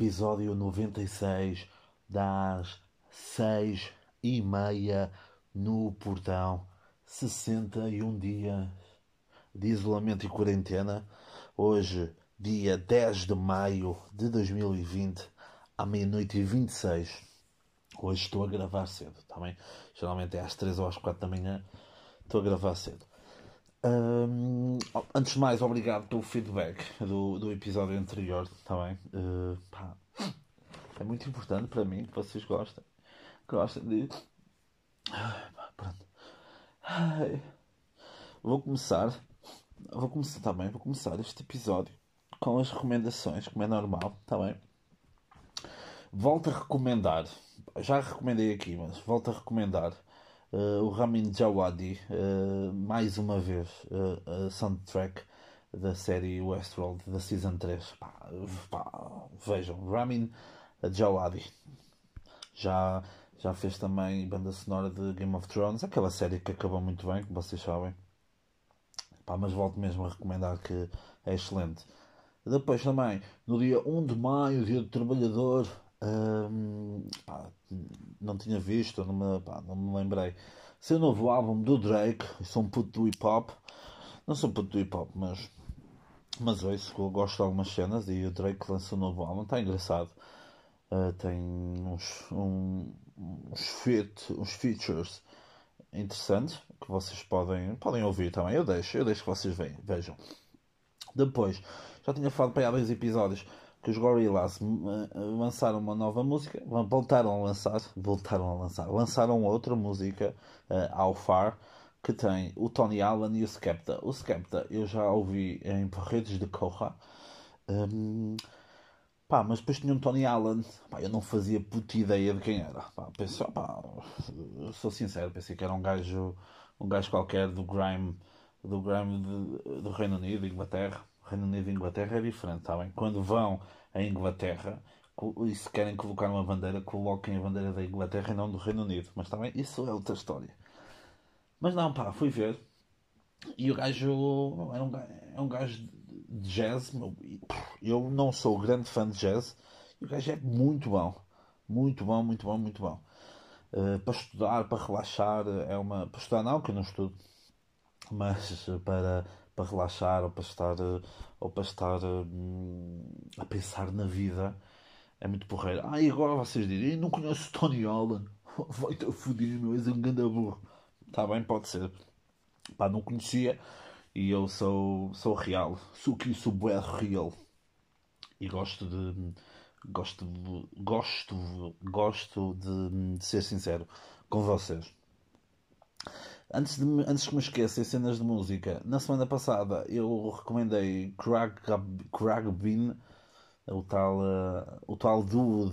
episódio 96 das 6 e meia no portão. 61 dias de isolamento e quarentena. Hoje, dia 10 de maio de 2020, à meia-noite e 26. Hoje estou a gravar cedo, está bem? Geralmente é às 3 ou às 4 da manhã. Estou a gravar cedo. Hum, antes de mais, obrigado pelo feedback do, do episódio anterior, está bem? Uh, é muito importante para mim que vocês gostem. Gostem de. Pronto. Ai. Vou começar. Vou começar também. Vou começar este episódio com as recomendações, como é normal, está bem? Volto a recomendar. Já recomendei aqui, mas volto a recomendar uh, o Ramin Djawadi, uh, mais uma vez, uh, a soundtrack da série Westworld da Season 3. Pá, pá, vejam, Ramin Djawadi já, já fez também banda sonora de Game of Thrones, aquela série que acabou muito bem, como vocês sabem. Pá, mas volto mesmo a recomendar que é excelente. Depois também, no dia 1 de maio, dia do trabalhador, hum, pá, não tinha visto, não me, pá, não me lembrei. Seu novo álbum do Drake, sou um puto do hip hop. Não sou um puto do hip hop, mas, mas ouço, eu gosto de algumas cenas e o Drake lança um novo álbum, está engraçado. Uh, tem uns, um, uns, fit, uns features interessantes que vocês podem, podem ouvir também. Eu deixo, eu deixo que vocês vejam. Depois, já tinha falado para há dois episódios que os Gorillaz lançaram uma nova música, voltaram a lançar, voltaram a lançar, lançaram outra música, uh, Far, que tem o Tony Allen e o Skepta. O Skepta eu já ouvi em redes de Corra, um, pá, mas depois tinha um Tony Allen, pá, eu não fazia puta ideia de quem era. Pá, pensei, pá, sou sincero, pensei que era um gajo, um gajo qualquer do grime, do grime de, do Reino Unido, Inglaterra. Reino Unido e Inglaterra é diferente, sabem? Quando vão à Inglaterra e se querem colocar uma bandeira, coloquem a bandeira da Inglaterra e não do Reino Unido. Mas também isso é outra história. Mas não, pá, fui ver. E o gajo é um, é um gajo de jazz. Eu não sou grande fã de jazz. E o gajo é muito bom. Muito bom, muito bom, muito bom. Uh, para estudar, para relaxar, é uma. Para estudar não, que eu não estudo. Mas para para relaxar ou para estar, ou para estar hum, a pensar na vida. É muito porreiro. Ah, e agora vocês dizem, não conheço Tony Allen. Vai-te a foder, meu, és um grande burro. Está bem, pode ser. Pá, não conhecia. E eu sou, sou real. Sou que sou bué real. E gosto de... Gosto, gosto, gosto de, de ser sincero com vocês. Antes de, antes que me esqueça, cenas de música, na semana passada eu recomendei Craig, Craig Bean, o tal, uh, o tal duo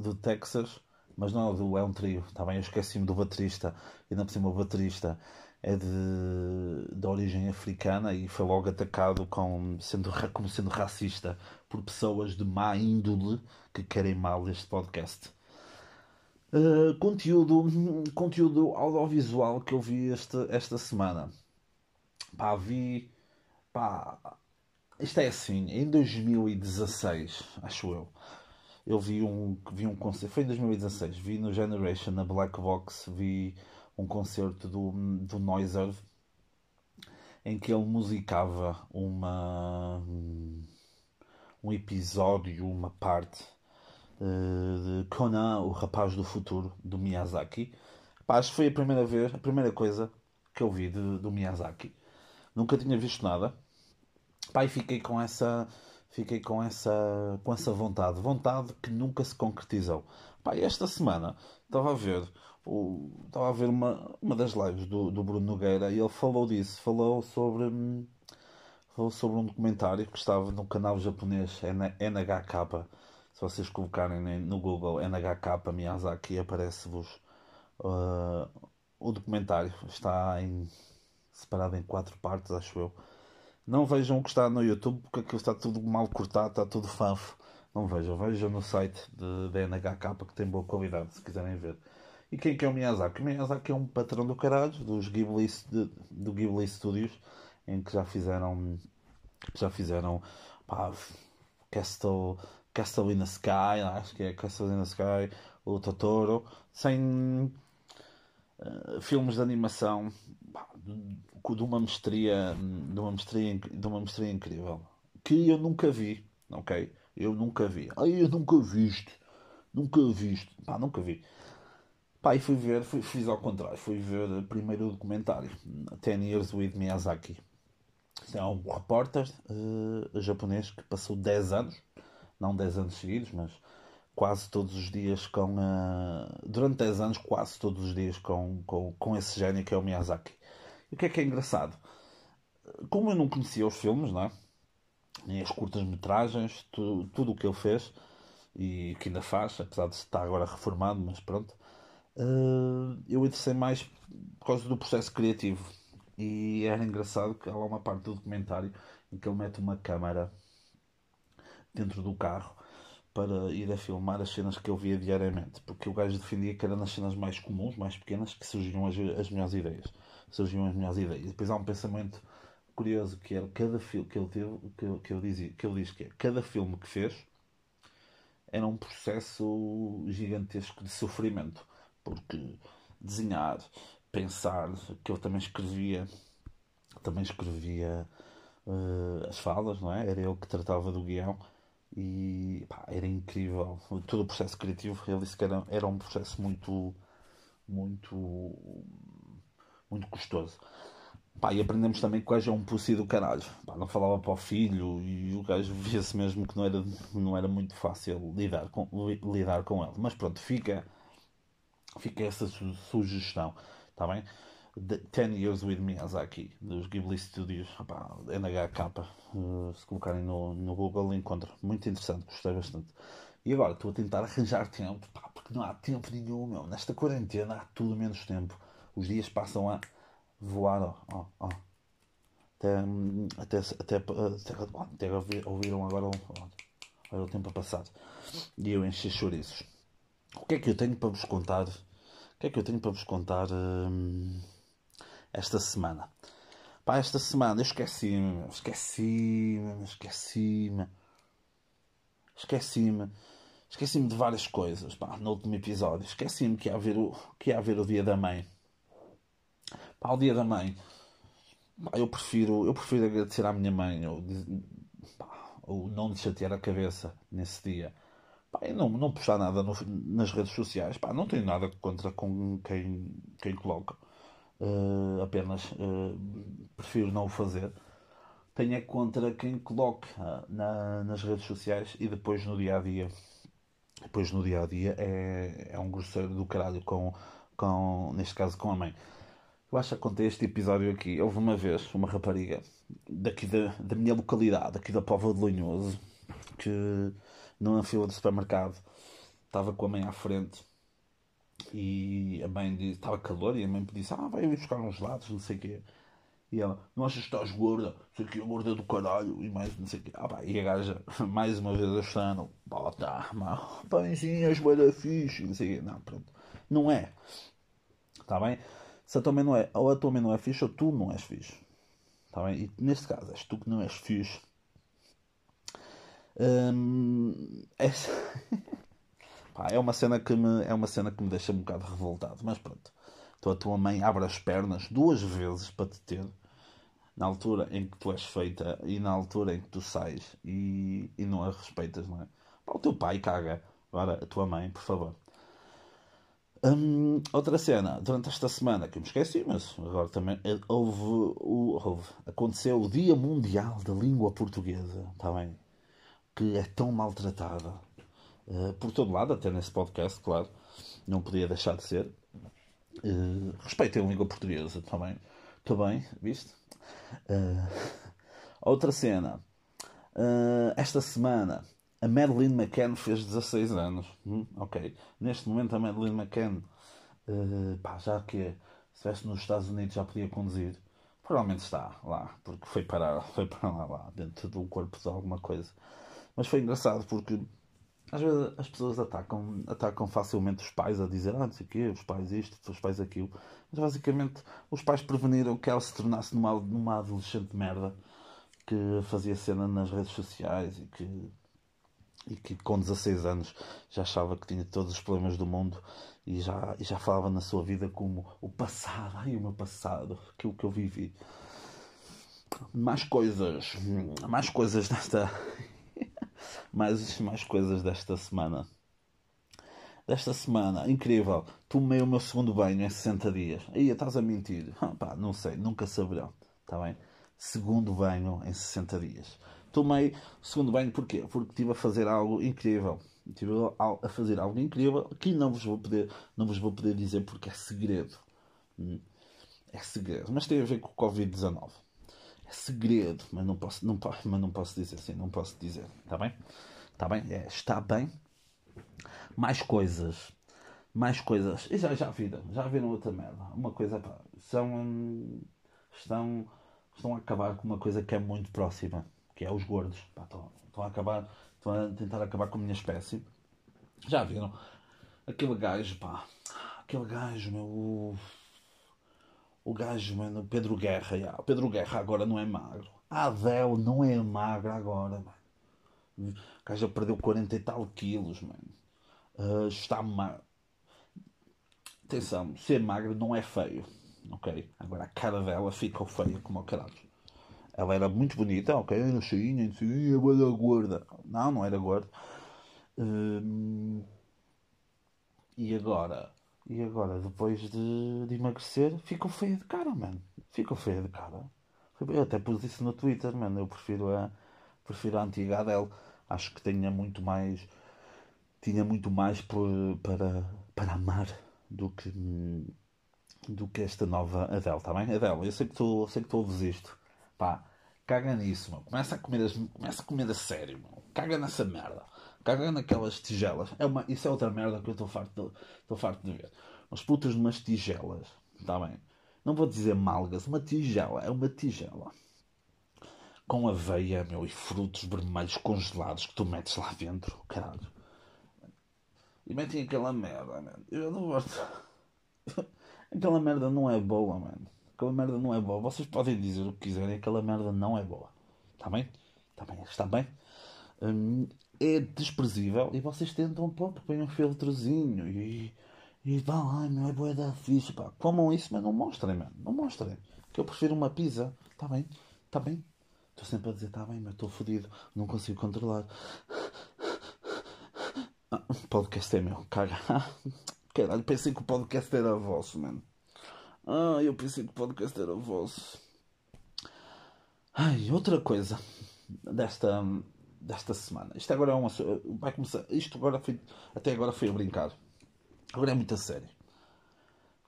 de, Texas, mas não é o duo, é um trio, está bem? Eu esqueci-me do baterista, e não por cima o baterista é de, de origem africana e foi logo atacado com, sendo, como sendo racista por pessoas de má índole que querem mal este podcast. Uh, conteúdo, conteúdo audiovisual que eu vi esta, esta semana. Pá, vi. Pá, isto é assim, em 2016, acho eu, eu vi um, vi um concerto, foi em 2016, vi no Generation, na Black Box, vi um concerto do, do Noiser em que ele musicava uma, um episódio, uma parte de Conan, o rapaz do futuro, do Miyazaki. Pá, acho que foi a primeira vez, a primeira coisa que eu vi de, do Miyazaki. Nunca tinha visto nada. Pá, e fiquei com essa, fiquei com essa, com essa vontade, vontade que nunca se concretizou. Pá, esta semana estava a ver, o, estava a ver uma, uma das lives do, do Bruno Nogueira e ele falou disso, falou sobre, falou sobre um documentário que estava no canal japonês NHK se vocês colocarem no Google NHK Miyazaki, aparece-vos uh, o documentário. Está em, separado em quatro partes, acho eu. Não vejam o que está no YouTube, porque aquilo está tudo mal cortado, está tudo fanfo. Não vejam, vejam no site de NHK que tem boa qualidade, se quiserem ver. E quem que é o Miyazaki? O Miyazaki é um patrão do caralho dos Ghibli, de, do Ghibli Studios, em que já fizeram já fizeram pá, Castle Castle in the Sky, acho que é Castle in the Sky, o Totoro, sem uh, filmes de animação de uma mestria, de uma mestria, de uma mestria incrível que eu nunca vi, ok? Eu nunca vi. Ai, eu nunca vi isto. Nunca vi isto. Pá, nunca vi. Pá, e fui ver, fui, fiz ao contrário. Fui ver primeiro o documentário Ten Years with Miyazaki. É um repórter uh, japonês que passou 10 anos, não 10 anos seguidos, mas quase todos os dias com. Uh, durante 10 anos, quase todos os dias com, com, com esse gênio que é o Miyazaki. E o que é que é engraçado? Como eu não conhecia os filmes, não é? nem as curtas-metragens, tudo, tudo o que ele fez e que ainda faz, apesar de estar agora reformado, mas pronto. Uh, eu interessei mais por causa do processo criativo. E era engraçado que há lá uma parte do documentário em que ele mete uma câmera dentro do carro para ir a filmar as cenas que eu via diariamente, porque o gajo defendia que era nas cenas mais comuns, mais pequenas, que surgiam as, as melhores ideias. Surgiam as melhores ideias. Depois há um pensamento curioso que era cada filme que ele teve, que, que, ele dizia, que ele diz que é, cada filme que fez era um processo gigantesco de sofrimento, porque desenhar, pensar, que ele também escrevia, também escrevia uh, as falas, não é? Era ele que tratava do guião e pá, era incrível. Todo o processo criativo, ele disse que era, era um processo muito, muito, muito custoso. Pá, e aprendemos também que o gajo é um pussy do caralho. Pá, não falava para o filho e o gajo via-se mesmo que não era, não era muito fácil lidar com, lidar com ele. Mas pronto, fica, fica essa su sugestão. Está bem? The 10 Years with Miyazaki, dos Ghibli Studios, opá, NHK. Uh, se colocarem no, no Google, encontram. Muito interessante, gostei bastante. E agora estou a tentar arranjar tempo, pá, porque não há tempo nenhum, meu. Nesta quarentena há tudo menos tempo. Os dias passam a voar, ó, ó, ó. Até, até, até, até, até ouviram agora olha o tempo a passar. E eu enchi chouriços. O que é que eu tenho para vos contar? O que é que eu tenho para vos contar hum, esta semana? Pá, esta semana eu esqueci-me, esqueci-me, esqueci-me, esqueci-me, esqueci-me de várias coisas, pá, no último episódio. Esqueci-me que ia haver o, que ia haver o dia da mãe. Pá, ao dia da mãe, pá, eu prefiro, eu prefiro agradecer à minha mãe ou, pá, ou não lhe chatear a cabeça nesse dia. Pá, não, não postar nada no, nas redes sociais. Pá, não tenho nada contra com quem, quem coloca. Uh, apenas uh, prefiro não o fazer. Tenho é contra quem coloca uh, na, nas redes sociais e depois no dia a dia. Depois no dia a dia é, é um grosseiro do caralho com, com, neste caso com a mãe. Eu acho que contei este episódio aqui. Houve uma vez uma rapariga daqui da, da minha localidade, aqui da Pova de Linhoso, que numa fila de supermercado estava com a mãe à frente e a mãe disse, estava calor e a mãe disse, ah, vai buscar uns lados, não sei o quê. E ela, não achas que estás gorda? Sei que é gorda do caralho e mais não sei o quê. Ah, pá, e a gaja, mais uma vez achando, pá, tá, mal, pãezinhas, boa fixe, não sei o quê. Não, pronto. Não é. Está bem? Se a tua mãe não é, ou a tua mãe não é fixe, ou tu não és fixe. Tá bem? E neste caso, és tu que não és fixe. Hum, é... Pá, é uma cena que me é uma cena que me deixa um bocado revoltado, mas pronto. Então a tua mãe abre as pernas duas vezes para te ter na altura em que tu és feita e na altura em que tu sais e, e não a respeitas, não é? Pá, o teu pai caga. Agora a tua mãe, por favor. Hum, outra cena, durante esta semana, que eu me esqueci, mas agora também eh, houve, houve, aconteceu o Dia Mundial da Língua Portuguesa, está bem? Que é tão maltratada uh, por todo lado, até nesse podcast, claro, não podia deixar de ser. Uh, respeitem a língua portuguesa, bem? Está bem, viste? Uh, outra cena, uh, esta semana a Madeleine McCann fez 16 anos. Hum, ok. Neste momento a Madeleine McCann, pá, já que se estivesse nos Estados Unidos já podia conduzir. Provavelmente está lá, porque foi parar, foi para lá, lá, dentro do corpo de alguma coisa. Mas foi engraçado porque às vezes as pessoas atacam, atacam facilmente os pais a dizer, ah, não sei o quê, os pais isto, os pais aquilo. Mas basicamente os pais preveniram que ela se tornasse numa, numa adolescente merda que fazia cena nas redes sociais e que e que com 16 anos já achava que tinha todos os problemas do mundo e já, e já falava na sua vida como o passado, ai o meu passado, aquilo que eu vivi. Mais coisas, mais coisas desta. Mais, mais coisas desta semana. Desta semana, incrível. Tomei o meu segundo banho em 60 dias. Aí estás a mentir. Ah, pá, não sei, nunca saberão. Está bem? Segundo banho em 60 dias. Tomei o segundo banho porquê? Porque estive a fazer algo incrível Estive a fazer algo incrível que não vos vou poder, não vos vou poder dizer porque é segredo. Hum. É segredo. Mas tem a ver com o Covid-19. Segredo, mas não posso, não, mas não posso dizer assim, não posso dizer. Está bem? Está bem? É, está bem. Mais coisas. Mais coisas. E já, já viram, já viram outra merda. Uma coisa, pá, são. Estão, estão a acabar com uma coisa que é muito próxima, que é os gordos. Pá, estão, estão a acabar Estão a tentar acabar com a minha espécie. Já viram? Aquele gajo, pá. Aquele gajo, meu. O, gajo, mano. Pedro Guerra. Já. Pedro Guerra agora não é magro. A Adele não é magra agora, mano. O gajo perdeu 40 e tal quilos, mano. Uh, está magro. Atenção, ser magro não é feio. Ok? Agora a cara dela ficou feia como o caralho. Ela era muito bonita, ok, era cheinha, era gorda. Não, não era gorda. Hum, e agora? E agora, depois de, de, emagrecer, ficou feia de cara, mano. Ficou feia de cara. Eu até pus isso no Twitter, mano. Eu prefiro a, prefiro a antiga Adele. Acho que tinha muito mais. Tinha muito mais por, para, para amar do que, do que esta nova Adele, tá bem? Adele, eu sei que tu, sei que tu ouves isto. Pá, caga nisso, meu. Começa a comer, começa a, comer a sério, meu. Caga nessa merda. Caga naquelas tigelas. É uma, isso é outra merda que eu estou farto, de, farto de ver. Umas putas numas tigelas. Está bem? Não vou dizer malgas. Uma tigela. É uma tigela. Com aveia, meu, e frutos vermelhos congelados que tu metes lá dentro. Caralho. E metem aquela merda, mano. Eu não gosto. aquela merda não é boa, mano aquela merda não é boa. Vocês podem dizer o que quiserem, aquela merda não é boa. Está bem? Está bem? Está bem? Hum, é desprezível e vocês tentam pôr, põem um filtrozinho e, e vá lá, não é boa da ficha, pá. Comam isso, mas não mostrem, mano. Não mostrem. Que eu prefiro uma pizza. Está bem? Está bem? Estou sempre a dizer, está bem, mas estou fodido. Não consigo controlar. Ah, o podcast é meu, caga. Caralho, pensei que o podcast era vosso, mano. Ah, eu pensei que o podcast era vosso. Ai, outra coisa desta, desta semana. Isto agora é uma. Vai começar. Isto agora foi. Até agora foi a brincar. Agora é muito a sério.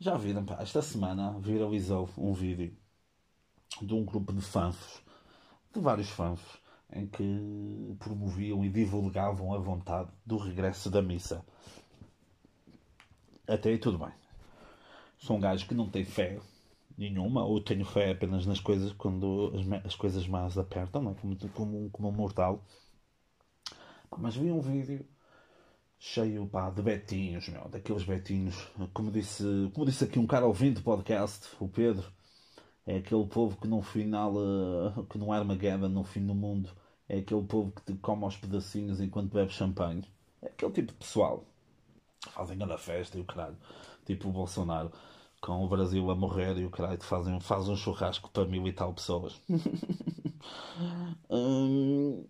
Já viram, pá, esta semana viralizou um vídeo de um grupo de fanfos, de vários fanfos, em que promoviam e divulgavam a vontade do regresso da missa. Até aí tudo bem sou um gajo que não tem fé nenhuma, ou tenho fé apenas nas coisas quando as, as coisas mais apertam, não é? como, como, como um mortal. Mas vi um vídeo cheio pá, de betinhos, meu, daqueles betinhos, como disse, como disse aqui um cara ouvindo podcast, o Pedro, é aquele povo que no final, uh, que no Armageddon, no fim do mundo, é aquele povo que te come aos pedacinhos enquanto bebe champanhe. É aquele tipo de pessoal. Fazem grande festa e o caralho. Tipo o Bolsonaro com o Brasil a morrer e o caralho fazem, faz um churrasco para mil e tal pessoas. hum,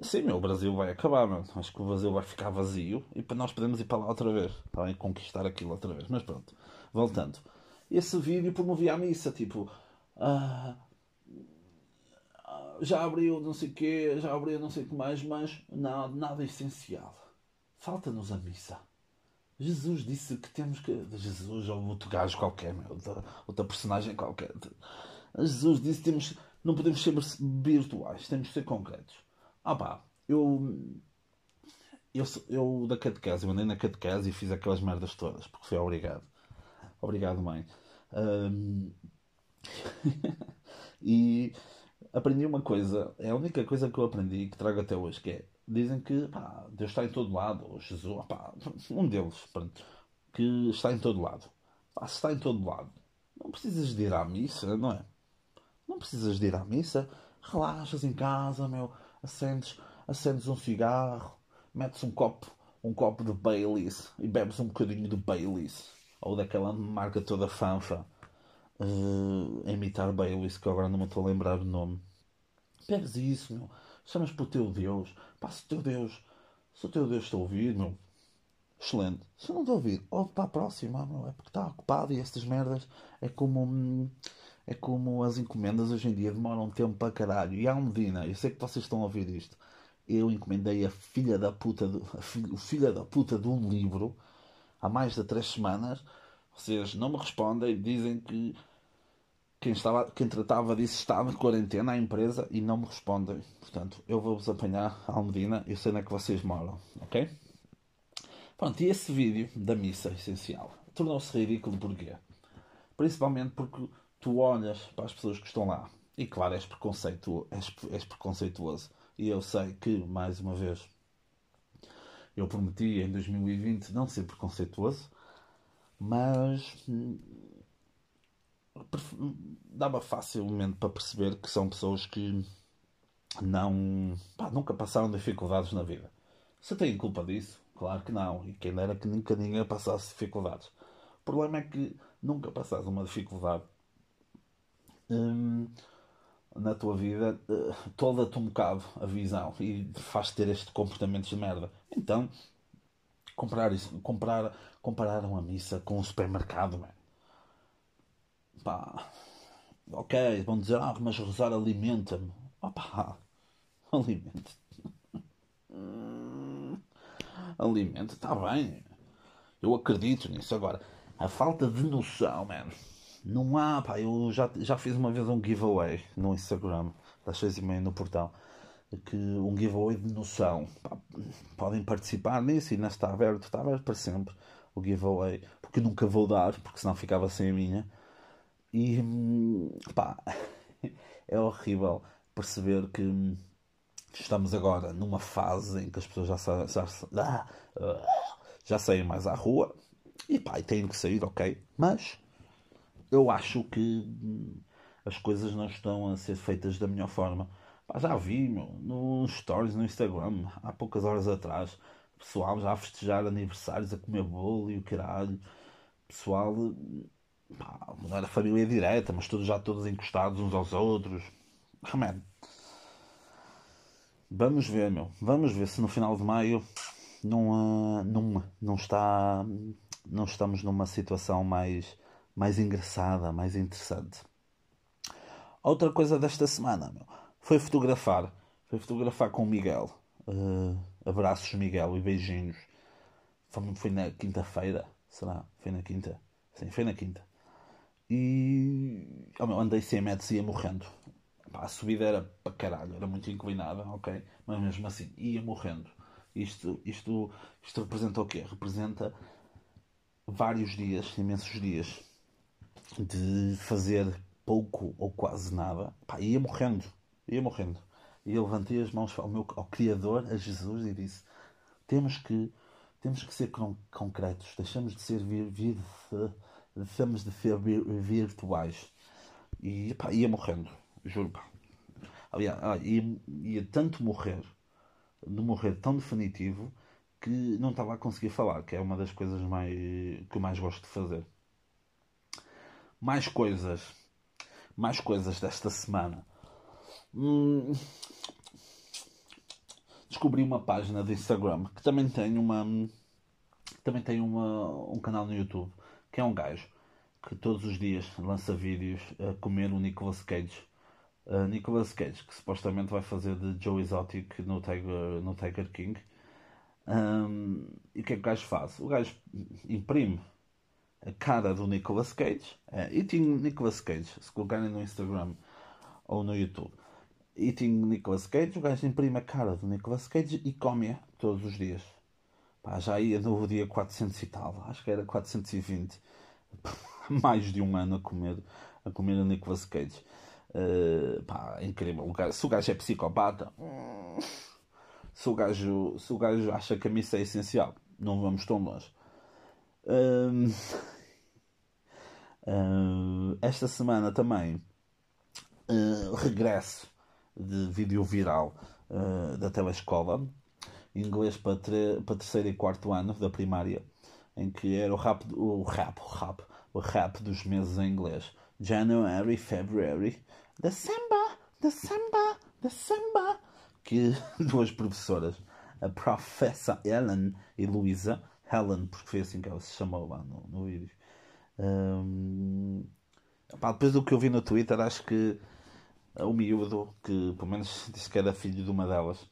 sim, meu, o Brasil vai acabar, meu. Acho que o Brasil vai ficar vazio e para nós podemos ir para lá outra vez. Tá Conquistar aquilo outra vez. Mas pronto, voltando. Esse vídeo promovia a missa, tipo. Uh, já abriu não sei o quê, já abriu não sei o que mais, mas nada, nada essencial. Falta-nos a missa. Jesus disse que temos que. Jesus ou outro gajo qualquer, meu, outra personagem qualquer. Jesus disse que temos, não podemos ser virtuais, temos que ser concretos. Ah pá, eu. Eu, eu da catequese, eu andei na catequese e fiz aquelas merdas todas, porque fui obrigado. Obrigado, mãe. Um... e aprendi uma coisa, é a única coisa que eu aprendi que trago até hoje, que é dizem que Deus está em todo lado, ou Jesus, pá, um deles, pronto, que está em todo lado. Pá, se está em todo lado, não precisas de ir à missa, não é? Não precisas de ir à missa, relaxas em casa, meu, acendes, acendes um cigarro, metes um copo, um copo de Baileys e bebes um bocadinho de Baileys. Ou daquela marca toda fanfa. Uh, imitar Baileys, que agora não me estou a lembrar o nome. Bebes isso, meu. Chamas para o teu Deus. Pá, se o teu Deus, se o teu Deus está a ouvir, meu. Excelente. Se não a ouvir, ouve para a próxima, meu. É porque está ocupado e estas merdas é como. Hum, é como as encomendas hoje em dia demoram um tempo para caralho. E há um Medina, eu sei que vocês estão a ouvir isto. Eu encomendei a filha da puta, do, a filha, filha da puta de um livro há mais de três semanas. Vocês não me respondem, dizem que quem, estava, quem tratava disso estava de quarentena, a empresa, e não me respondem. Portanto, eu vou-vos apanhar a Almedina, eu sei onde é que vocês moram, ok? Pronto, e esse vídeo da missa essencial tornou-se ridículo porquê? Principalmente porque tu olhas para as pessoas que estão lá e, claro, és, preconceito, és, és preconceituoso. E eu sei que, mais uma vez, eu prometi em 2020 não ser preconceituoso, mas hum, dava facilmente para perceber que são pessoas que não pá, nunca passaram dificuldades na vida. Se têm culpa disso, claro que não. E quem dera que nunca ninguém passasse dificuldades. O problema é que nunca passaste uma dificuldade hum, na tua vida, uh, toda-te um bocado a visão e faz ter este comportamento de merda. Então, comprar isso, comprar, compararam a missa com o supermercado, man. Pá, ok, vão dizer, ah, mas rezar alimenta-me. Opá, alimenta. alimenta, está bem. Eu acredito nisso. Agora, a falta de noção, mano não há, pá, eu já, já fiz uma vez um giveaway no Instagram, das 6 e meia no portal, que um giveaway de noção. Pá, podem participar nisso e ainda está aberto, está aberto para sempre o giveaway, porque nunca vou dar, porque senão ficava sem a minha. E pá, é horrível perceber que estamos agora numa fase em que as pessoas já, já, já, já saem mais à rua e pá, e têm que sair, ok, mas eu acho que as coisas não estão a ser feitas da melhor forma. Já vi, meu, nos stories no Instagram, há poucas horas atrás, pessoal já a festejar aniversários, a comer bolo e o caralho. Pessoal, pá, não era família direta, mas todos já todos encostados uns aos outros. Ah. Vamos ver, meu. Vamos ver se no final de maio não, uh, não, não está não estamos numa situação mais mais engraçada, mais interessante. Outra coisa desta semana meu, foi fotografar. Foi fotografar com o Miguel. Uh, abraços, Miguel, e beijinhos. Foi, foi na quinta-feira, será? Foi na quinta? Sim, foi na quinta. E oh, meu, andei 100 metros e ia morrendo. A subida era para caralho, era muito inclinada, ok? Mas mesmo assim, ia morrendo. Isto, isto, isto representa o quê? Representa vários dias, imensos dias de fazer pouco ou quase nada, pá, ia morrendo, ia morrendo. E eu levantei as mãos ao meu ao Criador, a Jesus, e disse: temos que, temos que ser concretos, deixamos de ser vir, vir, deixamos de ser vir, virtuais. E pá, ia morrendo, juro. Pá. Aliás, ah, ia, ia tanto morrer, de morrer tão definitivo, que não estava a conseguir falar, que é uma das coisas mais, que eu mais gosto de fazer mais coisas. Mais coisas desta semana. Hum, descobri uma página de Instagram que também tem uma. Também tem uma, um canal no YouTube que é um gajo que todos os dias lança vídeos a comer o Nicolas Cage. Uh, Nicolas Cage, que supostamente vai fazer de Joe Exotic no Tiger, no Tiger King. Um, e o que é que o gajo faz? O gajo imprime a cara do Nicolas Cage, é Eating Nicolas Cage, se colocarem no Instagram ou no YouTube. Eating Nicolas Cage, o gajo imprime a cara do Nicolas Cage e come-a todos os dias. Pá, já ia no dia 400 e tal, acho que era 420. Mais de um ano a comer, a comer o Nicolas Cage. Uh, pá, incrível. O gajo, se o gajo é psicopata, se o gajo, se o gajo acha que a missa é essencial, não vamos tão longe. Um, uh, esta semana também uh, regresso de vídeo viral uh, da telescola, inglês para, tre para terceiro e quarto ano da primária, em que era o rap, o rap, o rap, o rap dos meses em inglês. January, February, December, December, December. Que duas professoras, a professora Ellen e Luísa, Helen, porque foi assim que ela se chamou lá no, no vídeo. Um, pá, depois do que eu vi no Twitter, acho que o miúdo, que pelo menos disse que era filho de uma delas,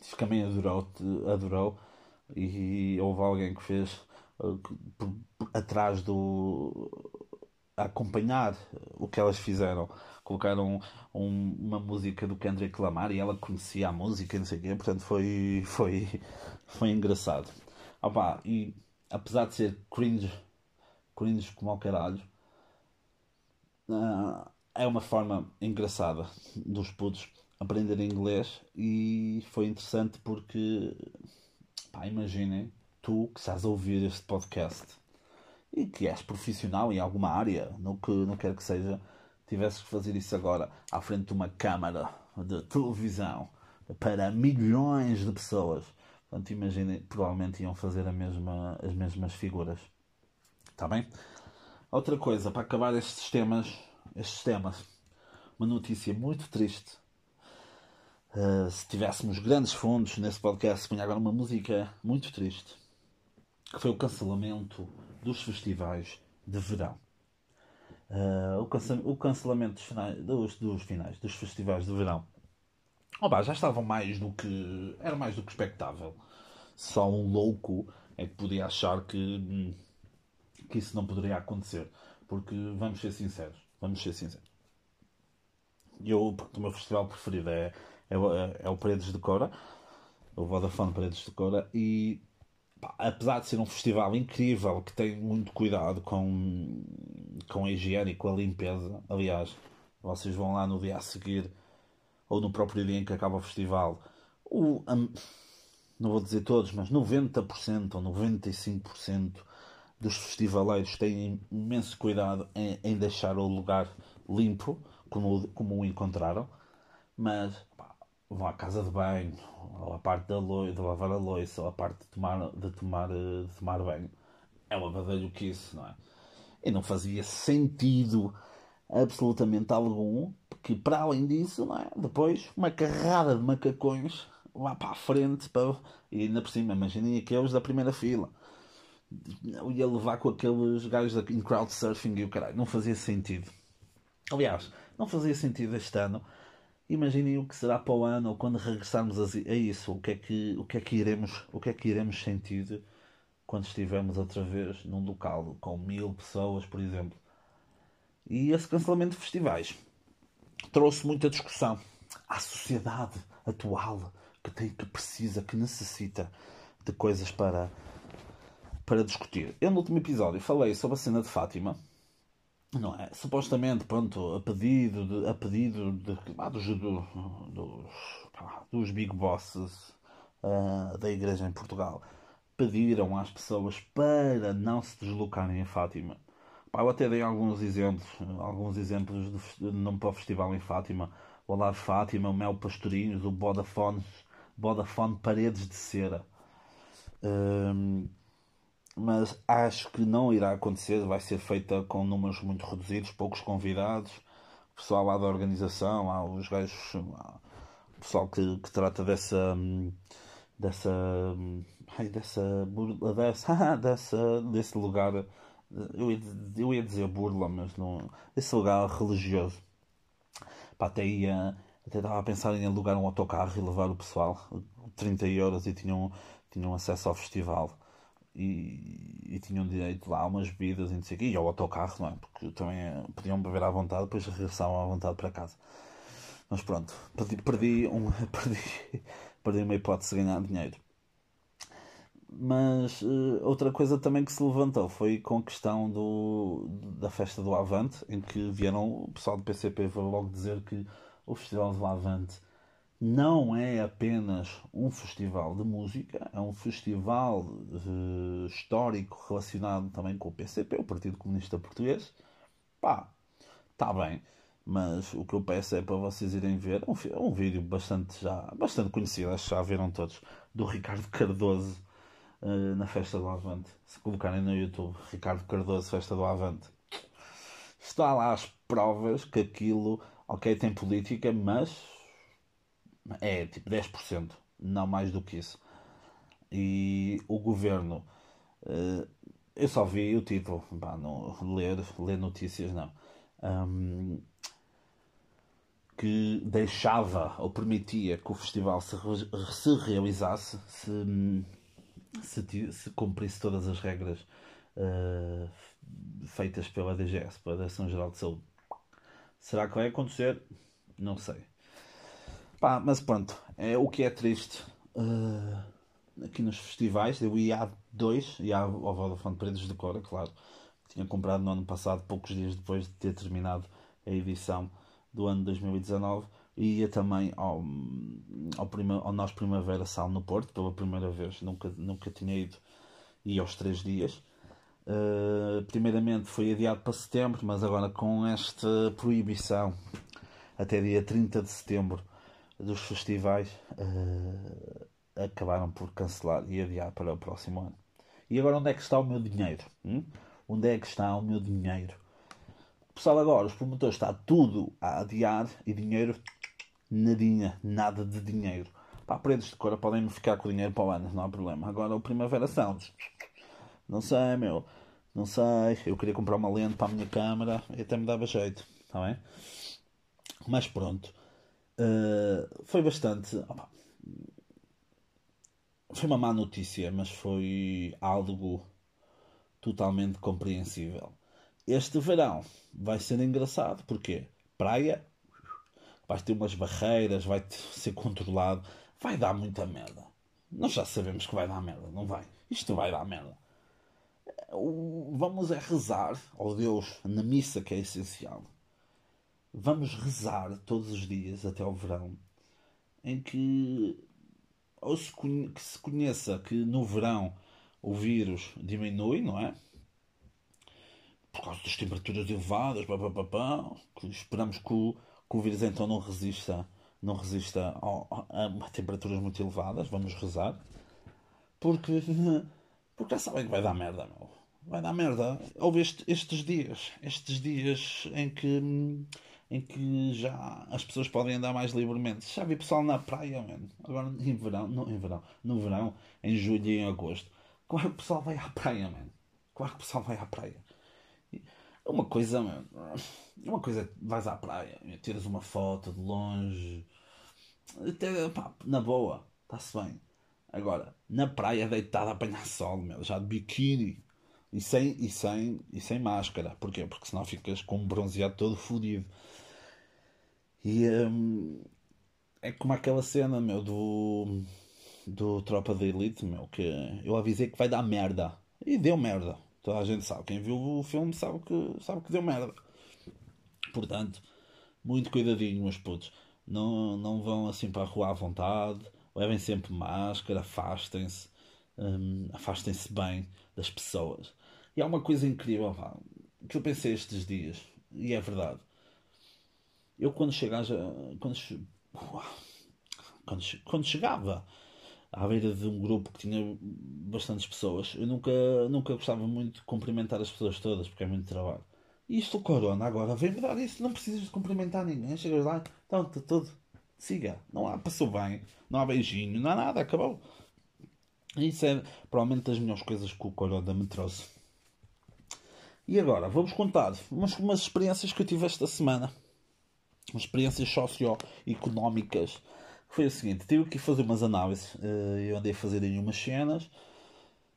disse que também adorou, adorou e houve alguém que fez uh, por, atrás do. a acompanhar o que elas fizeram. Colocaram um, uma música do Kendrick Lamar e ela conhecia a música e não sei o quê, portanto foi, foi, foi engraçado. Opa, e apesar de ser cringe, cringe como ao caralho, uh, é uma forma engraçada dos putos aprenderem inglês e foi interessante porque, pá, imaginem, tu que estás a ouvir este podcast e que és profissional em alguma área, no que não quer que seja, tivesses que fazer isso agora à frente de uma câmara de televisão para milhões de pessoas. Portanto, imaginem, provavelmente iam fazer mesma, as mesmas figuras. Está bem? Outra coisa, para acabar estes temas estes temas. Uma notícia muito triste. Uh, se tivéssemos grandes fundos nesse podcast, punha agora uma música muito triste. Que foi o cancelamento dos festivais de verão. Uh, o, cance o, cancelamento dos finais, dos, dos, finais dos festivais de verão. Oba, já estavam mais do que. Era mais do que expectável. Só um louco é que podia achar que, que isso não poderia acontecer. Porque, vamos ser sinceros, Vamos ser sinceros. Eu, porque o meu festival preferido é, é, é o Paredes de Cora, o Vodafone Paredes de Cora, e pá, apesar de ser um festival incrível que tem muito cuidado com, com a higiene e com a limpeza, aliás, vocês vão lá no dia a seguir ou no próprio dia em que acaba o festival, o, um, não vou dizer todos, mas 90% ou 95% dos festivaleiros têm imenso cuidado em, em deixar o lugar limpo, como, como o encontraram, mas pá, vão à casa de banho, ou à parte da loiça, de lavar a louça, ou à parte de tomar, de tomar, de tomar banho. É uma badalhoquice, não é? E não fazia sentido absolutamente algum, porque para além disso, não é? Depois, uma carrada de macacões lá para a frente, para... e ainda por cima, imaginem aqueles da primeira fila eu ia levar com aqueles gajos em crowdsurfing e o caralho. Não fazia sentido. Aliás, não fazia sentido este ano. Imaginem o que será para o ano ou quando regressarmos a isso. O que é que, o que, é que, iremos, o que, é que iremos sentir quando estivermos outra vez num local com mil pessoas, por exemplo. E esse cancelamento de festivais trouxe muita discussão à sociedade atual que tem, que precisa, que necessita de coisas para para discutir. Eu no último episódio falei sobre a cena de Fátima, não é? Supostamente, pronto, a pedido de, a pedido de, ah, dos, do, dos, dos big bosses uh, da igreja em Portugal, pediram às pessoas para não se deslocarem a Fátima. Pá, eu até dei alguns exemplos, alguns exemplos do nome para o festival em Fátima, o Olá Fátima, o Mel Pastorinhos, o Vodafone, Vodafone Paredes de Cera. Um, mas acho que não irá acontecer, vai ser feita com números muito reduzidos, poucos convidados, o pessoal lá da organização, há os gajos, o pessoal que, que trata dessa dessa ai, dessa dessa, dessa desse lugar eu ia, eu ia dizer burla, mas não desse lugar religioso Pá, até ia até estava a pensar em alugar um autocarro e levar o pessoal 30 euros e tinham, tinham acesso ao festival e, e tinham direito lá a umas bebidas e não sei o quê, e ao autocarro, não é? Porque também eh, podiam beber à vontade, depois regressavam à vontade para casa. Mas pronto, perdi, perdi, um, perdi, perdi uma hipótese de ganhar dinheiro. Mas uh, outra coisa também que se levantou foi com a questão do, da festa do Avante, em que vieram o pessoal do PCP foi logo dizer que o Festival do Avante não é apenas um festival de música, é um festival uh, histórico relacionado também com o PCP, o Partido Comunista Português. Pá, está bem, mas o que eu peço é para vocês irem ver um, um vídeo bastante já bastante conhecido, acho que já viram todos, do Ricardo Cardoso uh, na festa do Avante. Se colocarem no YouTube, Ricardo Cardoso, festa do Avante, está lá as provas que aquilo, ok, tem política, mas é tipo 10%, não mais do que isso. E o governo, uh, eu só vi o título, não, ler, ler notícias não. Um, que deixava ou permitia que o festival se, se realizasse se, se, se, cumprisse todas as regras uh, feitas pela DGS, pela Direção-Geral de Saúde. Será que vai acontecer? Não sei. Pá, mas pronto, é o que é triste. Uh, aqui nos festivais, eu ia há dois, ia ao Vodafone Paredes de Cora, claro. Tinha comprado no ano passado, poucos dias depois de ter terminado a edição do ano 2019 ia também ao, ao, prima, ao Nós Primavera Sal no Porto pela primeira vez, nunca, nunca tinha ido e aos três dias. Uh, primeiramente foi adiado para setembro, mas agora com esta proibição até dia 30 de setembro dos festivais uh, acabaram por cancelar e adiar para o próximo ano. E agora onde é que está o meu dinheiro? Hum? Onde é que está o meu dinheiro? pessoal agora, os promotores, está tudo a adiar e dinheiro, nadinha, nada de dinheiro. Para paredes de cor podem ficar com o dinheiro para o ano, não há problema. Agora o Primavera Sounds, não sei, meu, não sei. Eu queria comprar uma lente para a minha câmera e até me dava jeito, está bem? Mas pronto, uh, foi bastante. Opa, foi uma má notícia, mas foi algo totalmente compreensível. Este verão vai ser engraçado, porque praia, vais ter umas barreiras, vai ser controlado, vai dar muita merda. Nós já sabemos que vai dar merda, não vai? Isto vai dar merda. Vamos é rezar ao Deus na missa que é essencial. Vamos rezar todos os dias até ao verão em que, ou se, que se conheça que no verão o vírus diminui, não é? por causa das temperaturas elevadas, pá, pá, pá, que esperamos que o, que o vírus então não resista, não resista a, a, temperaturas muito elevadas, vamos rezar, porque, porque já sabem que vai dar merda, meu. Vai dar merda. Houve este, estes dias, estes dias em que, em que já as pessoas podem andar mais livremente. Já vi pessoal na praia, mano. Agora em verão, não em verão, no verão, em julho e em agosto. Claro que o pessoal vai à praia, mano. Claro que o pessoal vai à praia. Uma coisa, uma coisa, vais à praia, tiras uma foto de longe, até, pá, na boa, está-se bem. Agora, na praia deitada a apanhar sol, meu, já de biquíni e sem, e, sem, e sem máscara. Porquê? Porque senão ficas com um bronzeado todo fodido. E hum, é como aquela cena, meu, do, do Tropa da Elite, meu, que eu avisei que vai dar merda. E deu merda. Toda a gente sabe. Quem viu o filme sabe que, sabe que deu merda. Portanto, muito cuidadinho, meus putos. Não, não vão assim para a rua à vontade. Levem sempre máscara, afastem-se. Um, afastem-se bem das pessoas. E há uma coisa incrível pá, que eu pensei estes dias, e é verdade. Eu quando chegava. Quando, quando, quando chegava à beira de um grupo que tinha bastantes pessoas, eu nunca, nunca gostava muito de cumprimentar as pessoas todas, porque é muito trabalho. Isto, Corona, agora vem-me dar isso, não precisas de cumprimentar ninguém. Chegas lá, então, tá tudo, siga. Não há, passou bem, não há beijinho, não há nada, acabou. Isso é provavelmente das melhores coisas que o Corona me trouxe. E agora, vamos contar umas, umas experiências que eu tive esta semana. Umas experiências socioeconómicas foi o seguinte: tive que fazer umas análises. Eh, eu andei a fazer aí umas cenas,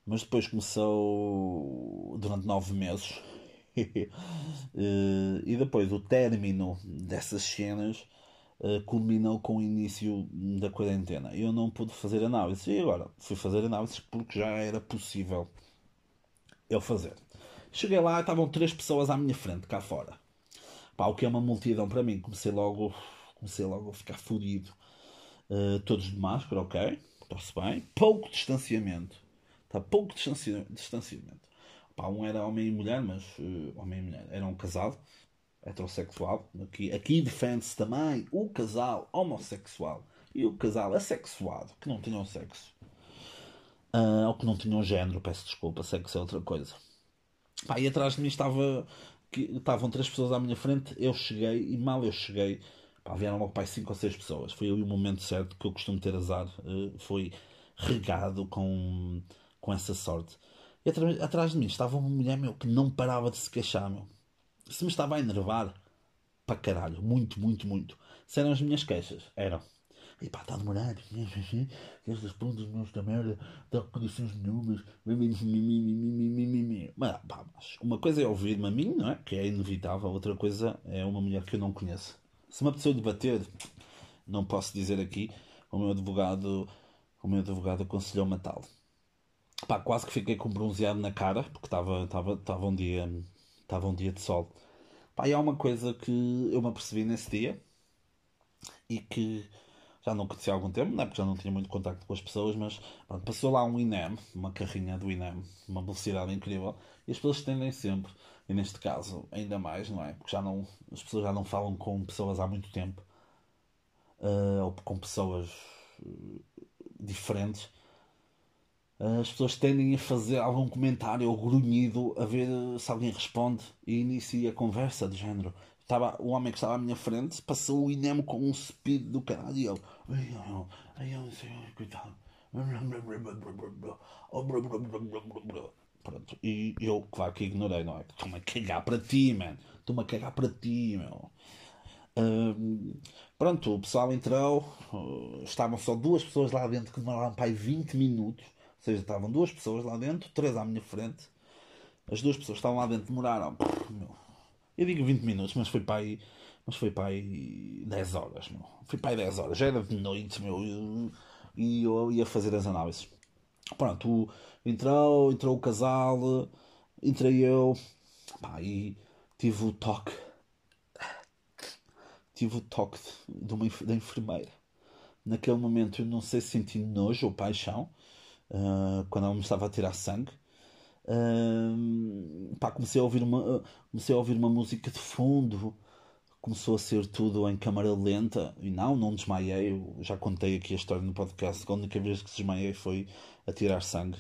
mas depois começou durante nove meses. Eh, e depois o término dessas cenas eh, culminou com o início da quarentena. Eu não pude fazer análise. E agora fui fazer análises porque já era possível eu fazer. Cheguei lá estavam três pessoas à minha frente, cá fora. Pá, o que é uma multidão para mim. Comecei logo, comecei logo a ficar fodido. Uh, todos de máscara, ok, está-se bem. Pouco distanciamento. Está pouco distanciamento. Pá, um era homem e mulher, mas uh, homem e mulher. Era um casado. heterossexual. Aqui, aqui defende-se também o casal homossexual e o casal assexuado, que não tinham sexo. Uh, ou que não tinham género, peço desculpa, sexo é outra coisa. Pá, e atrás de mim estava, que, estavam três pessoas à minha frente, eu cheguei, e mal eu cheguei, pá, vieram logo para cinco ou seis pessoas. Foi ali o momento certo que eu costumo ter azar, uh, foi regado com, com essa sorte. E atrás, de mim estava uma mulher meu, que não parava de se queixar, meu. Se me estava a enervar, para caralho, muito, muito, muito. Se eram as minhas queixas, eram. E pá, está a demorar. Estas pontas meus da merda, dá condições nenhumas. Mas, pá, mas uma coisa é ouvir-me a mim, não é? Que é inevitável. Outra coisa é uma mulher que eu não conheço. Se uma pessoa debater, não posso dizer aqui, o meu advogado, o meu advogado aconselhou matá-lo. Pá, quase que fiquei com bronzeado na cara, porque estava, estava, estava um dia, estava um dia de sol. Pá, e há uma coisa que eu me apercebi nesse dia e que já não conhecia há algum tempo, não é? porque já não tinha muito contacto com as pessoas, mas pronto, passou lá um INEM, uma carrinha do INEM, uma velocidade incrível, e as pessoas tendem sempre, e neste caso ainda mais, não é? Porque já não, as pessoas já não falam com pessoas há muito tempo, uh, ou com pessoas uh, diferentes. As pessoas tendem a fazer algum comentário ou grunhido a ver se alguém responde e inicia a conversa de género Estava, o homem que estava à minha frente passou o Inemo com um speed do caralho e ele. Coitado. Pronto, e eu, claro que ignorei, não é? Estou-me a cagar para ti, man. Estou-me a cagar para ti, meu. Uh, pronto, o pessoal entrou, uh, estavam só duas pessoas lá dentro que demoraram para aí 20 minutos. Ou seja, estavam duas pessoas lá dentro, três à minha frente. As duas pessoas que estavam lá dentro demoraram, meu, eu digo 20 minutos, mas foi para aí. Mas foi para aí 10 horas, meu. Foi para aí 10 horas. Já era de noite, meu. E eu ia fazer as análises. Pronto, entrou, entrou o casal, entrei eu. Pá, e tive o toque. Tive o toque de uma, da enfermeira. Naquele momento eu não sei se senti nojo ou paixão. Uh, quando ela me estava a tirar sangue. Pá, comecei a ouvir uma comecei a ouvir uma música de fundo. Começou a ser tudo em câmara lenta. E não, não desmaiei. Eu já contei aqui a história no podcast. A única vez que desmaiei foi a tirar sangue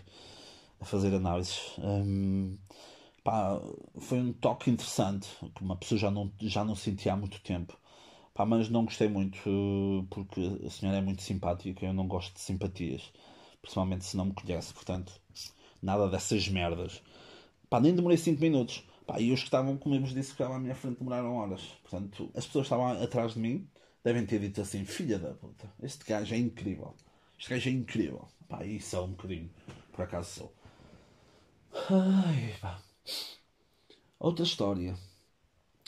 a fazer análises. Um, pá, foi um toque interessante que uma pessoa já não, já não sentia há muito tempo. Pá, mas não gostei muito porque a senhora é muito simpática. Eu não gosto de simpatias principalmente se não me conhece portanto Nada dessas merdas. Pá, nem demorei 5 minutos. Pá, e os que estavam, eu vos disse, que estavam à minha frente demoraram horas. Portanto, as pessoas estavam atrás de mim devem ter dito assim: Filha da puta, este gajo é incrível. Este gajo é incrível. Pá, e sou um bocadinho. Por acaso sou. Ai, pá. Outra história.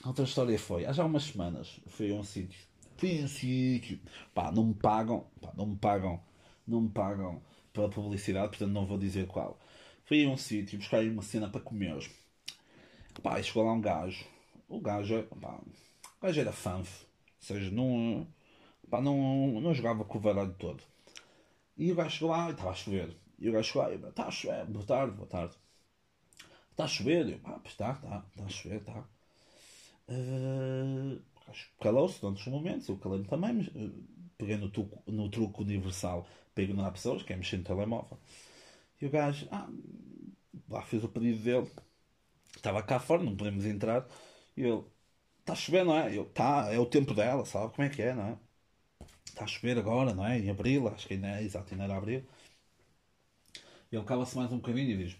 Outra história foi, há já umas semanas, fui a um sítio. Fui a um sítio. Pá, não me pagam. Pá, não me pagam. Não me pagam pela publicidade, portanto não vou dizer qual. Fui a um sítio buscar uma cena para comer. Pá, e chegou lá um gajo. O gajo, pá, o gajo era fanf. Ou seja, não, pá, não, não jogava com o varalho todo. E o gajo chegou lá e estava a chover. E o gajo chegou lá e está a chover. Boa tarde, boa tarde. Está a chover? Eu, pá, está, está, está a chover, está. Uh, calou-se durante os momentos, eu calei-me também, mas uh, peguei no, truco, no truque universal para ignorar pessoas, que é mexer no telemóvel. E o gajo, ah, lá fez o pedido dele, estava cá fora, não podemos entrar. E ele, está a chover, não é? Eu, tá, é o tempo dela, sabe como é que é, não é? Está a chover agora, não é? Em abril, acho que ainda é exato, ainda era abril. E ele cala-se mais um bocadinho e diz: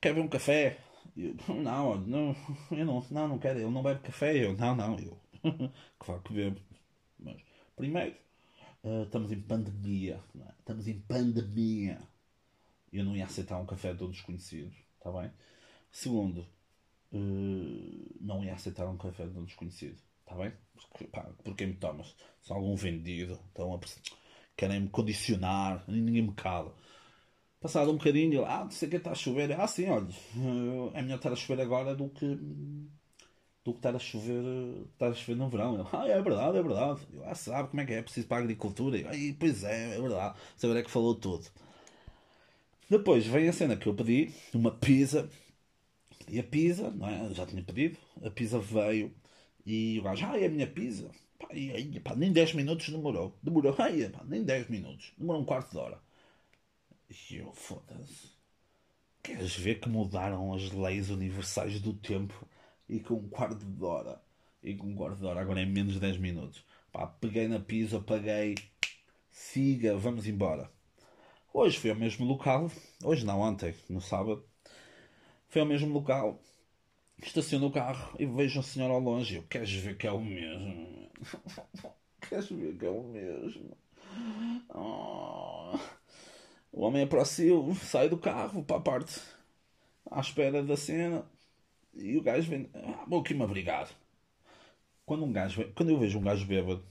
Quer ver um café? Eu, não, não, eu não, não, não quero, ele não bebe café. Eu, não, não, eu, claro que bebo. Mas, primeiro, uh, estamos em pandemia, é? estamos em pandemia eu não ia aceitar um café de um desconhecido, está bem? Segundo, uh, não ia aceitar um café de um desconhecido, está bem? Porque, pá, porque me tomas? Se algum vendido, estão a querem-me condicionar, ninguém me cala. Passado um bocadinho, ah, não sei que está a chover. Ah, sim, olha, é melhor estar a chover agora do que do que estar a chover, estar a chover no verão. Ele, ah, é verdade, é verdade. Eu, ah, sabe como é que é, preciso para a agricultura. Eu, ah, pois é, é verdade. Saber é que falou tudo. Depois vem a cena que eu pedi, uma pizza. E a pizza, não é? Eu já tinha pedido. A pizza veio E o gajo, ai, é a minha pizza. Pá, e, aí, pá, nem 10 minutos demorou. Demorou, ai, pá, nem 10 minutos. Demorou um quarto de hora. E eu, foda-se. Queres ver que mudaram as leis universais do tempo e com um quarto de hora? E com um quarto de hora agora é menos de 10 minutos. Pá, peguei na pizza, paguei. Siga, vamos embora. Hoje fui ao mesmo local. Hoje não, ontem, no sábado. Fui ao mesmo local. Estaciono o carro e vejo um senhor ao longe. Eu, queres ver que é o mesmo? queres ver que é o mesmo? Oh. O homem aproxima, sai do carro para a parte à espera da cena e o gajo vem. Ah, vou aqui me abrigar. Quando, um gajo, quando eu vejo um gajo bêbado,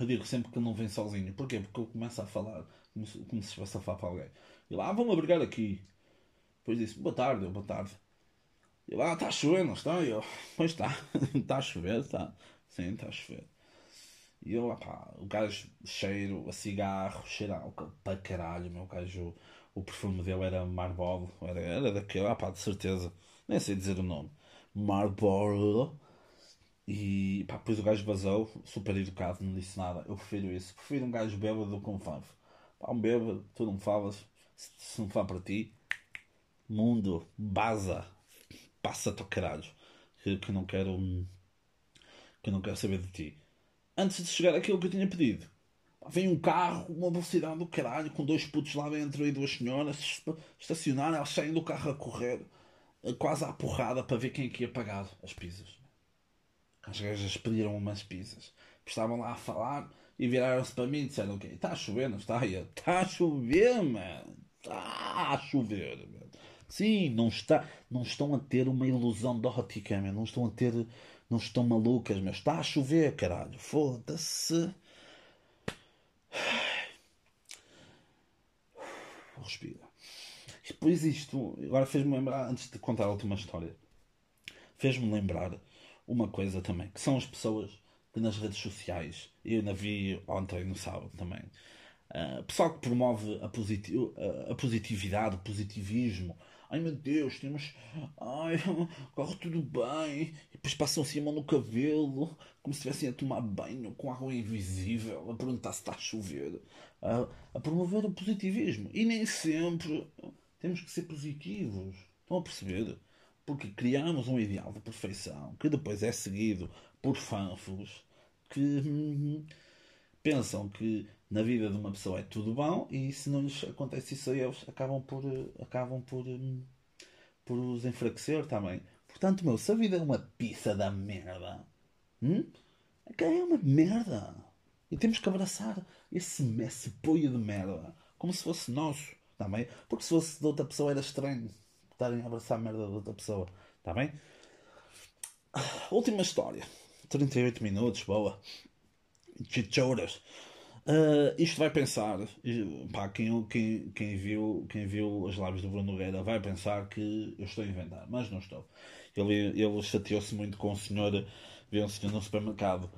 eu digo sempre que ele não vem sozinho. Porquê? Porque eu começo a falar como se, como se estivesse a falar para alguém. E lá, ah, vou-me abrigar aqui. Depois disse, boa tarde, boa tarde. E lá, está a chover, não está? E eu, pois está, está a chover, está. Sim, está a chover. E eu, opá, o gajo cheiro a cigarro, cheira álcool para caralho, meu gajo, o perfume dele era Marlboro, era, era daquele, opá, de certeza, nem sei dizer o nome, Marlboro. E pá, depois o gajo vazou, super educado, não disse nada. Eu prefiro isso, prefiro um gajo bêbado do que um fanfo. Pá, um bêbado, tu não me falas, se, se não fala para ti, mundo, baza, passa-te ao caralho, que, que não quero, que não quero saber de ti antes de chegar àquilo que eu tinha pedido. Vem um carro, uma velocidade do caralho, com dois putos lá dentro e duas senhoras estacionaram, elas saem do carro a correr, quase à porrada para ver quem é que ia pagar as pizzas. As gajas pediram umas pizzas. Estavam lá a falar e viraram-se para mim e disseram: Ok, está a chover, não está? Está a chover, mano. Está a chover, man. Sim, não, está, não estão a ter uma ilusão de ótica, man. não estão a ter não estão malucas, mas está a chover, caralho. Foda-se. Respira. Depois isto, agora fez-me lembrar, antes de contar a última história, fez-me lembrar uma coisa também, que são as pessoas que nas redes sociais, eu ainda vi ontem no sábado também, uh, pessoal que promove a, positi a positividade, o positivismo, ai meu Deus, temos. Ai, corre tudo bem. E depois passam-se a mão no cabelo, como se estivessem a tomar banho com água invisível, a perguntar se está a chover, a promover o positivismo. E nem sempre temos que ser positivos. Estão a perceber? Porque criamos um ideal de perfeição que depois é seguido por fanfos que hum, pensam que na vida de uma pessoa é tudo bom e se não lhes acontece isso a eles acabam por acabam por hum, por os enfraquecer também portanto meu se a vida é uma pizza da merda hum? é uma merda e temos que abraçar esse, esse apoio de merda como se fosse nosso tá bem? porque se fosse de outra pessoa era estranho estarem a abraçar a merda de outra pessoa tá bem? última história 38 minutos boa chichoras Uh, isto vai pensar, pá, quem, quem, quem, viu, quem viu as lives do Bruno Nogueira vai pensar que eu estou a inventar, mas não estou. Ele, ele chateou-se muito com o senhor, viu um senhor no supermercado,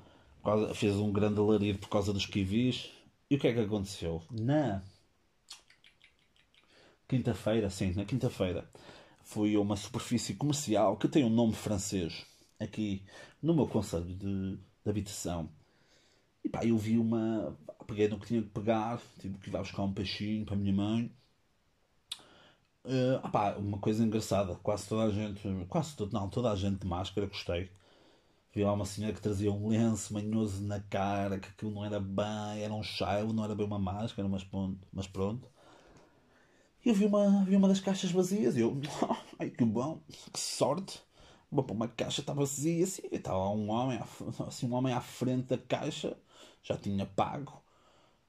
fez um grande alarido por causa dos kiwis. E o que é que aconteceu? Na quinta-feira, sim, na quinta-feira, fui a uma superfície comercial que tem um nome francês aqui no meu conselho de, de habitação. E pá, eu vi uma peguei no que tinha que pegar, tive que ir lá buscar um peixinho para a minha mãe. Uh, opá, uma coisa engraçada, quase toda a gente, quase toda, não, toda a gente de máscara, gostei. Vi lá uma senhora que trazia um lenço manhoso na cara, que aquilo não era bem, era um chá, não era bem uma máscara, mas pronto. Mas pronto. E eu vi uma, vi uma das caixas vazias e eu, ai que bom, que sorte. Para uma caixa, está vazia assim, e estava um homem, assim, um homem à frente da caixa, já tinha pago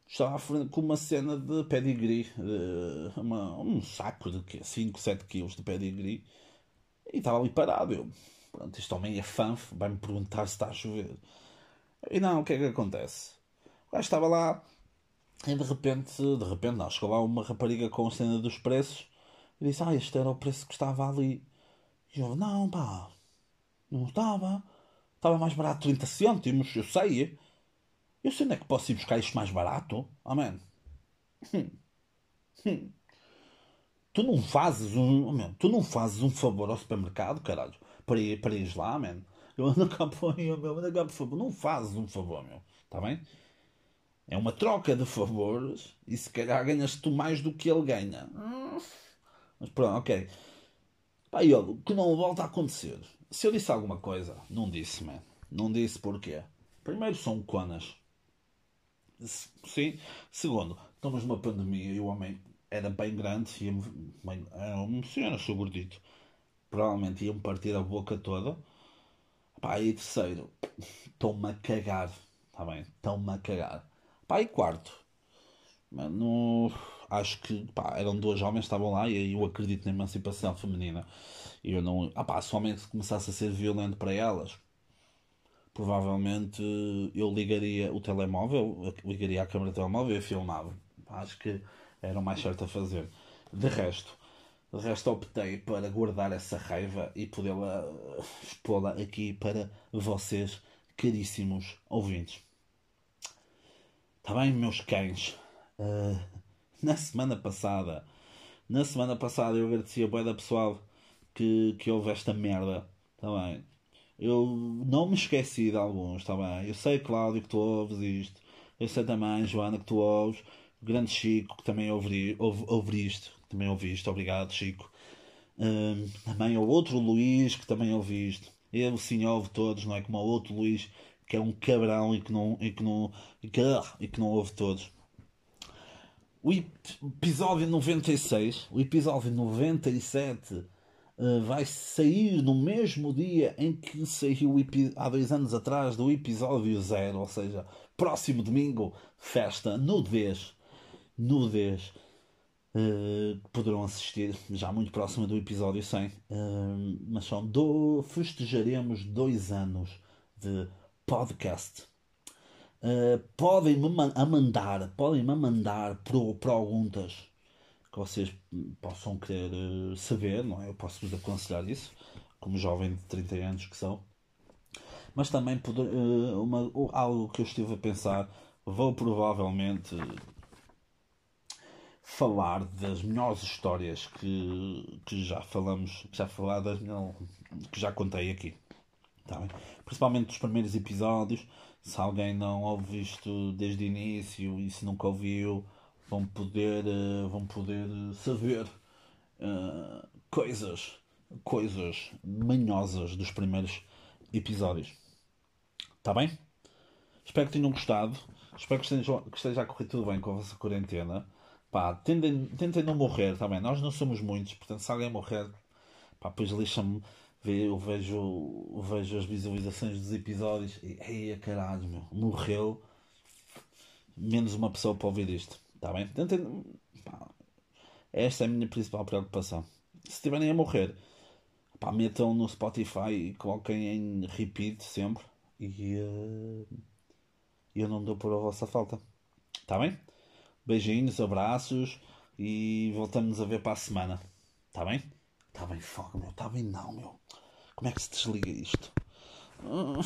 estava à frente com uma cena de pedigree, uma, um saco de 5, 7 quilos de pedigree, e estava ali parado. Eu, pronto, este homem é fã, vai-me perguntar se está a chover. E não, o que é que acontece? O gajo estava lá e de repente, de repente, não, chegou lá uma rapariga com a cena dos preços e disse: Ah, este era o preço que estava ali. E eu, não, pá, não estava. Estava mais barato 30 cêntimos, eu sei. Eu sei onde é que posso ir buscar isto mais barato. Amém. Hum. Hum. Tu não fazes um. tu não fazes um favor ao supermercado, caralho, para ir, para ir lá, man. Eu ando cá por eu ando cá por favor. Não fazes um favor, meu. Está bem? É uma troca de favores e se calhar ganhas tu mais do que ele ganha. Mas pronto, ok. Pá, e olha, que não volta a acontecer. Se eu disse alguma coisa, não disse, man. Não disse porquê. Primeiro, são conas. Sim. Segundo, estamos numa pandemia e o homem era bem grande e era um senhor, sou gordito. Provavelmente ia-me partir a boca toda. Pá, e terceiro, estou-me a cagar. Está bem? Estão-me a cagar. Pá, e quarto, mano, acho que pá, eram duas homens que estavam lá e eu acredito na emancipação feminina. E eu não. Ah, pá, se o homem começasse a ser violento para elas, provavelmente eu ligaria o telemóvel, ligaria a câmera do telemóvel e filmava. Acho que era o mais certo a fazer. De resto, de resto optei para guardar essa raiva e podê-la expô-la aqui para vocês, caríssimos ouvintes. Está bem, meus cães? Uh, na semana passada, na semana passada eu agradeci a boa da pessoal que, que houve esta merda. Está bem? Eu não me esqueci de alguns, está bem? Eu sei, Cláudio, que tu ouves isto. Eu sei também, Joana, que tu ouves. O grande Chico, que também ouve, ouve, ouve isto. Também ouvi isto. Obrigado, Chico. Um, também o outro Luís, que também ouve isto. Ele sim ouve todos, não é? Como o outro Luís, que é um cabrão e que não, e que não, e que, e que não ouve todos. O episódio 96, o episódio 97 uh, vai sair no mesmo dia em que saiu há dois anos atrás do episódio zero, ou seja, próximo domingo, festa, nudez, nudez. Uh, poderão assistir já muito próximo do episódio 100 uh, mas são do festejaremos dois anos de podcast uh, podem-me a mandar podem-me mandar perguntas que vocês possam querer uh, saber, não é? Eu posso vos aconselhar isso, como jovem de 30 anos que são. Mas também poder, uh, uma, algo que eu estive a pensar, vou provavelmente falar das melhores histórias que, que já falamos, já faladas, que já contei aqui. Tá bem? Principalmente dos primeiros episódios. Se alguém não ouve isto desde o início e se nunca ouviu, vão poder, uh, vão poder saber uh, coisas, coisas manhosas dos primeiros episódios. Está bem? Espero que tenham gostado. Espero que esteja, que esteja a correr tudo bem com a vossa quarentena. Pá, tentem, tentem não morrer, está bem? Nós não somos muitos, portanto, se alguém morrer, pá, depois lixa-me. Eu vejo, vejo as visualizações dos episódios e, ei, caralho, meu, morreu. Menos uma pessoa para ouvir isto. Está bem? Pá, esta é a minha principal preocupação. Se estiverem a morrer, pá, metam no Spotify e coloquem em repeat sempre. E uh, eu não dou por a vossa falta. Está bem? Beijinhos, abraços e voltamos a ver para a semana. Está bem? Está bem, fogo, meu. Está bem, não, meu. Como é que se desliga isto? Uh,